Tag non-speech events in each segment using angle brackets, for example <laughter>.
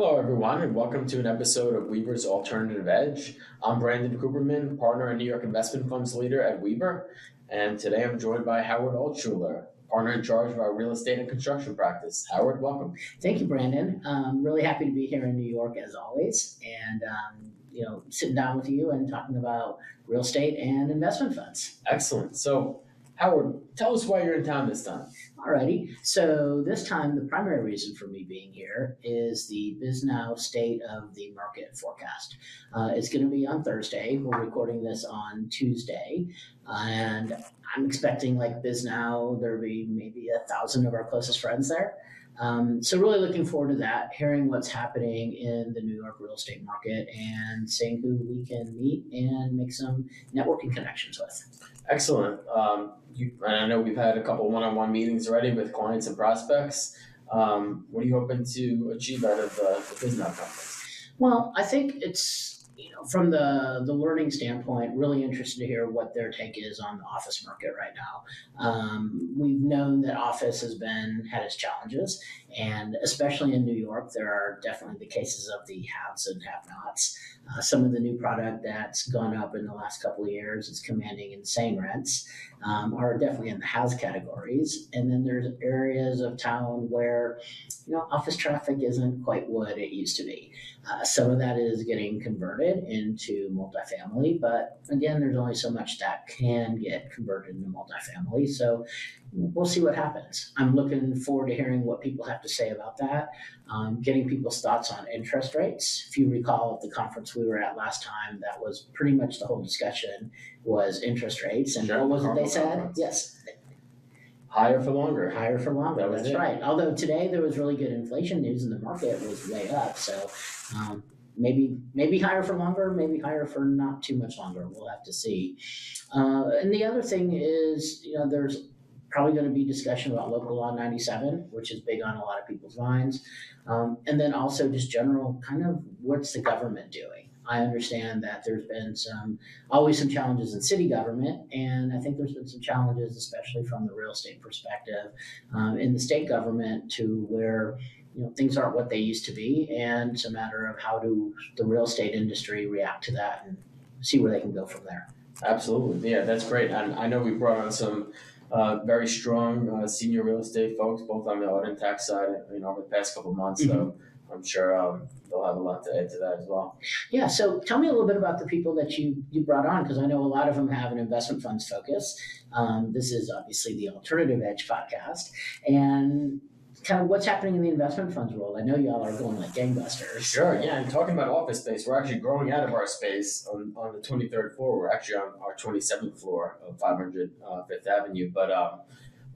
Hello, everyone, and welcome to an episode of Weaver's Alternative Edge. I'm Brandon Cooperman, partner and New York Investment Funds leader at Weaver, and today I'm joined by Howard Altschuler, partner in charge of our real estate and construction practice. Howard, welcome. Thank you, Brandon. Um, really happy to be here in New York as always, and um, you know, sitting down with you and talking about real estate and investment funds. Excellent. So, Howard, tell us why you're in town this time. Alrighty. So this time, the primary reason for me being here is the Bisnow State of the Market forecast. Uh, it's going to be on Thursday. We're recording this on Tuesday, and I'm expecting like Bisnow, there'll be maybe a thousand of our closest friends there. Um, so really looking forward to that, hearing what's happening in the New York real estate market and seeing who we can meet and make some networking connections with. Excellent. Um, you, and I know we've had a couple one-on-one meetings already with clients and prospects. Um, what are you hoping to achieve out of the, the Bisnow conference? Well, I think it's you know from the the learning standpoint, really interested to hear what their take is on the office market right now. Um, we've known that office has been had its challenges, and especially in New York, there are definitely the cases of the haves and have-nots. Uh, some of the new product that's gone up in the last couple of years is commanding insane rents, um, are definitely in the house categories. And then there's areas of town where, you know, office traffic isn't quite what it used to be. Uh, some of that is getting converted into multifamily, but again, there's only so much that can get converted into multifamily. So we'll see what happens. I'm looking forward to hearing what people have to say about that, um, getting people's thoughts on interest rates. If you recall at the conference we were at last time, that was pretty much the whole discussion was interest rates. And Sure. what was it they Carmel said? conference. Yes, Higher for longer. higher for longer. That was That's it. right. Although today there was really good inflation news and the market was way up. So um, maybe maybe higher for longer, maybe higher for not too much longer. We'll have to see. Uh, and the other thing is, you know, there's probably going to be discussion about local law 97, which is big on a lot of people's minds. Um, and then also just general kind of what's the government doing? I understand that there's been some always some challenges in city government, and I think there's been some challenges, especially from the real estate perspective, um, in the state government to where you know things aren't what they used to be, and it's a matter of how do the real estate industry react to that and see where they can go from there. Absolutely. Yeah, that's great. And I know we brought on some uh, very strong uh, senior real estate folks, both on the audit and tax side, you know, over the past couple months. So I'm sure um, they'll have a lot to add to that as well. Yeah, so tell me a little bit about the people that you you brought on because I know a lot of them have an investment funds focus. Um, this is obviously the Alternative Edge podcast, and kind of what's happening in the investment funds world. I know y'all are going like gangbusters. Sure. Yeah. And talking about office space, we're actually growing out of our space on, on the 23rd floor. We're actually on our 27th floor of 500 uh, Fifth Avenue. But um,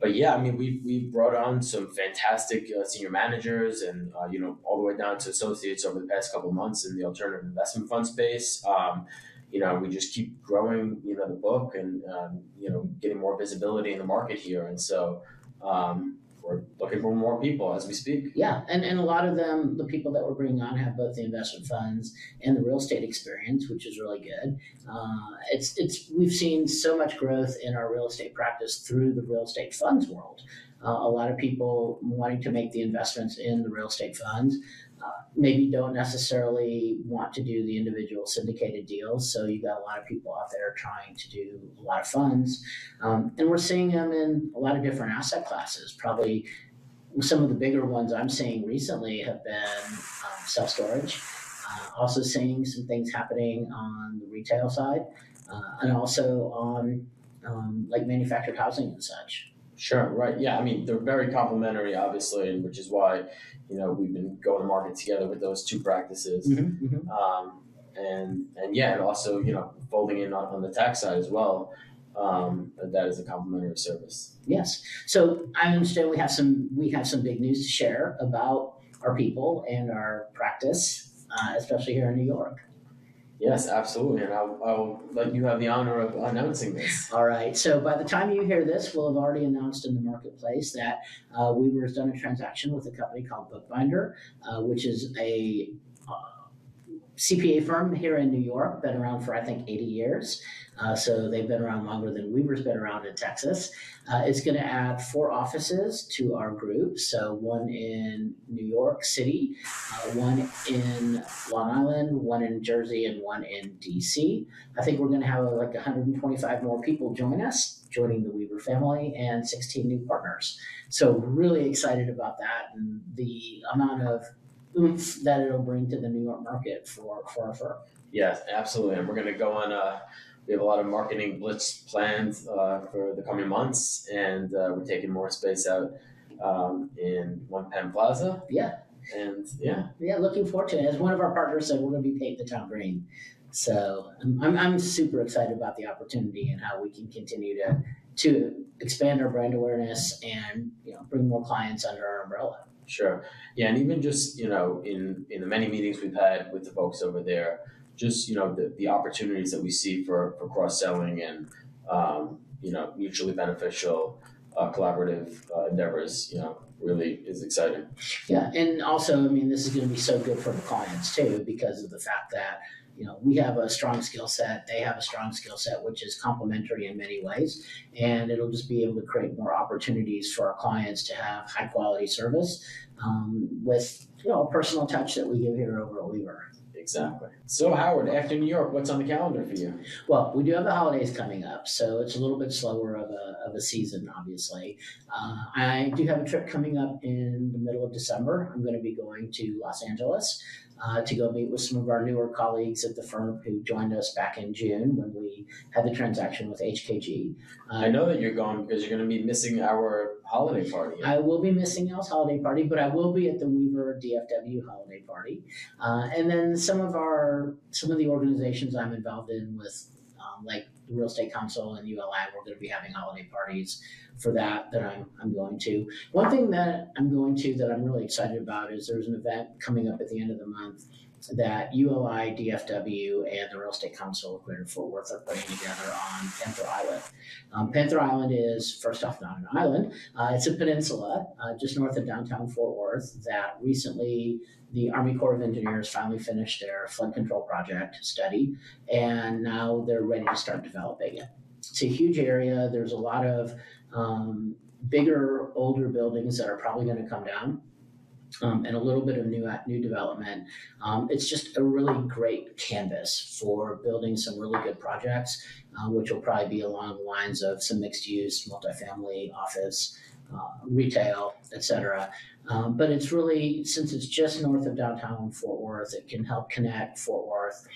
but yeah, I mean, we we brought on some fantastic uh, senior managers, and uh, you know, all the way down to associates over the past couple months in the alternative investment fund space. Um, you know, we just keep growing, you know, the book and um, you know, getting more visibility in the market here, and so. Um, we're looking for more people as we speak. Yeah, and, and a lot of them, the people that we're bringing on, have both the investment funds and the real estate experience, which is really good. Uh, it's it's we've seen so much growth in our real estate practice through the real estate funds world. Uh, a lot of people wanting to make the investments in the real estate funds. Maybe don't necessarily want to do the individual syndicated deals. So you've got a lot of people out there trying to do a lot of funds, um, and we're seeing them in a lot of different asset classes. Probably some of the bigger ones I'm seeing recently have been um, self storage. Uh, also seeing some things happening on the retail side, uh, and also on um, like manufactured housing and such. Sure, right. Yeah, I mean, they're very complementary, obviously, and which is why, you know, we've been going to market together with those two practices. Mm-hmm. Um, and, and yeah, and also, you know, folding in on, on the tax side as well, um, that is a complementary service. Yes. So I understand we have some we have some big news to share about our people and our practice, uh, especially here in New York. Yes, absolutely. And I'll, I'll let you have the honor of announcing this. All right. So by the time you hear this, we'll have already announced in the marketplace that uh, Weaver has done a transaction with a company called Bookbinder, uh, which is a uh, CPA firm here in New York, been around for I think 80 years. Uh, so they've been around longer than Weaver's been around in Texas. Uh, it's going to add four offices to our group. So one in New York City, uh, one in Long Island, one in Jersey, and one in DC. I think we're going to have like 125 more people join us, joining the Weaver family, and 16 new partners. So really excited about that and the amount of oomph that it'll bring to the New York market for, for our firm. Yes, absolutely. And we're going to go on a we have a lot of marketing blitz planned uh, for the coming months, and uh, we're taking more space out um, in One Penn Plaza. Yeah. And yeah. Yeah, looking forward to it. As one of our partners said, we're going to be painting the town green. So I'm, I'm, I'm super excited about the opportunity and how we can continue to to expand our brand awareness and you know bring more clients under our umbrella. Sure. Yeah, and even just you know in in the many meetings we've had with the folks over there just you know the, the opportunities that we see for, for cross selling and um, you know mutually beneficial uh, collaborative uh, endeavors you know really is exciting yeah and also i mean this is going to be so good for the clients too because of the fact that you know we have a strong skill set they have a strong skill set which is complementary in many ways and it'll just be able to create more opportunities for our clients to have high quality service um, with you know a personal touch that we give here over at weaver Exactly. So, Howard, after New York, what's on the calendar for you? Well, we do have the holidays coming up, so it's a little bit slower of a, of a season, obviously. Uh, I do have a trip coming up in the middle of December. I'm going to be going to Los Angeles uh, to go meet with some of our newer colleagues at the firm who joined us back in June when we had the transaction with HKG. Uh, I know that you're going because you're going to be missing our holiday party. I will be missing Al's holiday party, but I will be at the Weaver DFW holiday party. Uh, and then some of our some of the organizations I'm involved in with um, like the Real Estate Council and ULI, we're going to be having holiday parties for that that I'm, I'm going to. One thing that I'm going to that I'm really excited about is there's an event coming up at the end of the month that ULI, DFW, and the Real Estate Council of Greater Fort Worth are putting together on Panther Island. Um, Panther Island is, first off, not an island. Uh, it's a peninsula uh, just north of downtown Fort Worth that recently the Army Corps of Engineers finally finished their flood control project study, and now they're ready to start developing it. It's a huge area. There's a lot of um, bigger, older buildings that are probably going to come down. Um, and a little bit of new new development. Um, it's just a really great canvas for building some really good projects, uh, which will probably be along the lines of some mixed use, multifamily, office, uh, retail, etc. Um, but it's really since it's just north of downtown Fort Worth, it can help connect Fort Worth,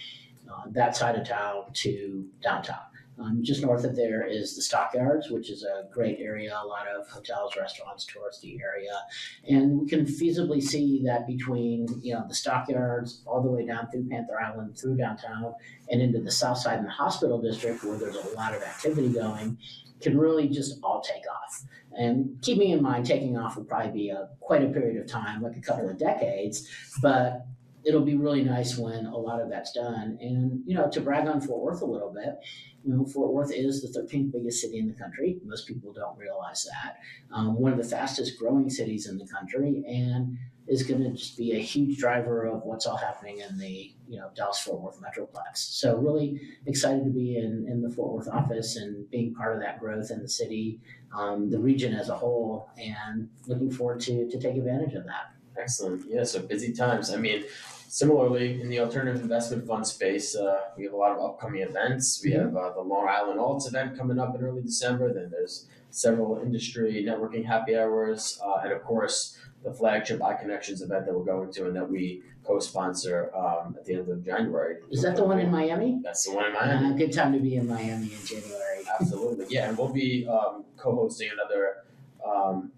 uh, that side of town, to downtown. Um, just north of there is the Stockyards, which is a great area, a lot of hotels, restaurants, touristy area. And we can feasibly see that between, you know, the Stockyards all the way down through Panther Island, through downtown, and into the south side and the hospital district where there's a lot of activity going, can really just all take off. And keeping in mind, taking off will probably be a, quite a period of time, like a couple of decades, but it'll be really nice when a lot of that's done. And, you know, to brag on Fort Worth a little bit, you know, Fort Worth is the 13th biggest city in the country. Most people don't realize that. Um, one of the fastest growing cities in the country, and is going to just be a huge driver of what's all happening in the you know Dallas Fort Worth metroplex. So really excited to be in, in the Fort Worth office and being part of that growth in the city, um, the region as a whole, and looking forward to to take advantage of that. Excellent. Yeah. So busy times. I mean, Similarly, in the alternative investment fund space, uh, we have a lot of upcoming events. We have uh, the Long Island Alts event coming up in early December. Then there's several industry networking happy hours, uh, and of course the flagship iConnections event that we're going to and that we co-sponsor um, at the end of January. Is that the one in Miami? That's the one in Miami. Uh, good time to be in Miami in January. Absolutely, yeah, and we'll be um, co-hosting another um,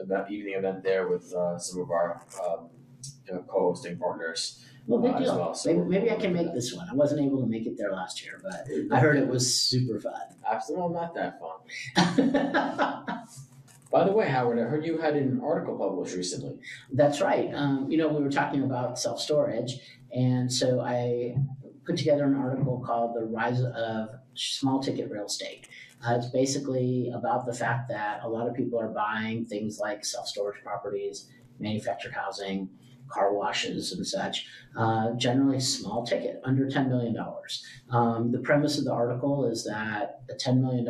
event, evening event there with uh, some of our um, you know, co-hosting partners. Well, good uh, deal. Well. So maybe, maybe I can make this one. I wasn't able to make it there last year, but I heard it was super fun. Absolutely, well, not that fun. <laughs> By the way, Howard, I heard you had an article published recently. That's right. Um, you know, we were talking about self storage, and so I put together an article called "The Rise of Small Ticket Real Estate." Uh, it's basically about the fact that a lot of people are buying things like self storage properties, manufactured housing, car washes and such. Uh, generally small ticket, under $10 million. Um, the premise of the article is that a $10 million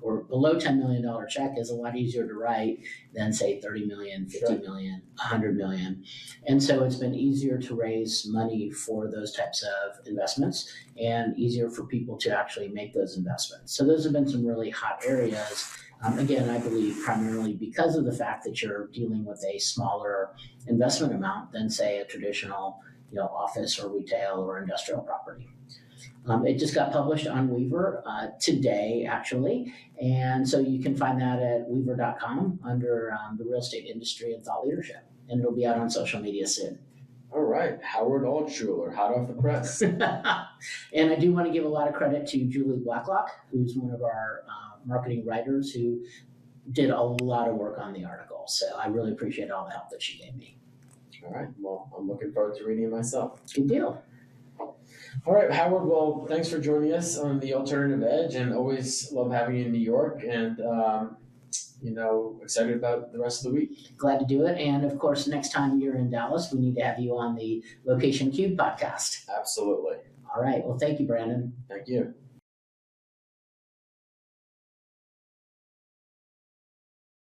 or below $10 million check is a lot easier to write than say 30 million, 50 Sure. million, 100 million. And so it's been easier to raise money for those types of investments and easier for people to actually make those investments. So those have been some really hot areas. Um, again, I believe primarily because of the fact that you're dealing with a smaller investment amount than say a traditional, you know, office or retail or industrial property. Um, it just got published on Weaver uh, today, actually, and so you can find that at weaver.com under um, the real estate industry and thought leadership, and it'll be out on social media soon. All right, Howard Altschuler, hot off the press. <laughs> and I do want to give a lot of credit to Julie Blacklock, who's one of our uh, marketing writers who did a lot of work on the article. So I really appreciate all the help that she gave me. All right, well, I'm looking forward to reading it myself. Good deal. All right, Howard. Well, thanks for joining us on the Alternative Edge, and always love having you in New York. And um, you know, excited about the rest of the week. Glad to do it. And of course, next time you're in Dallas, we need to have you on the Location Cube podcast. Absolutely. All right. Well, thank you, Brandon. Thank you.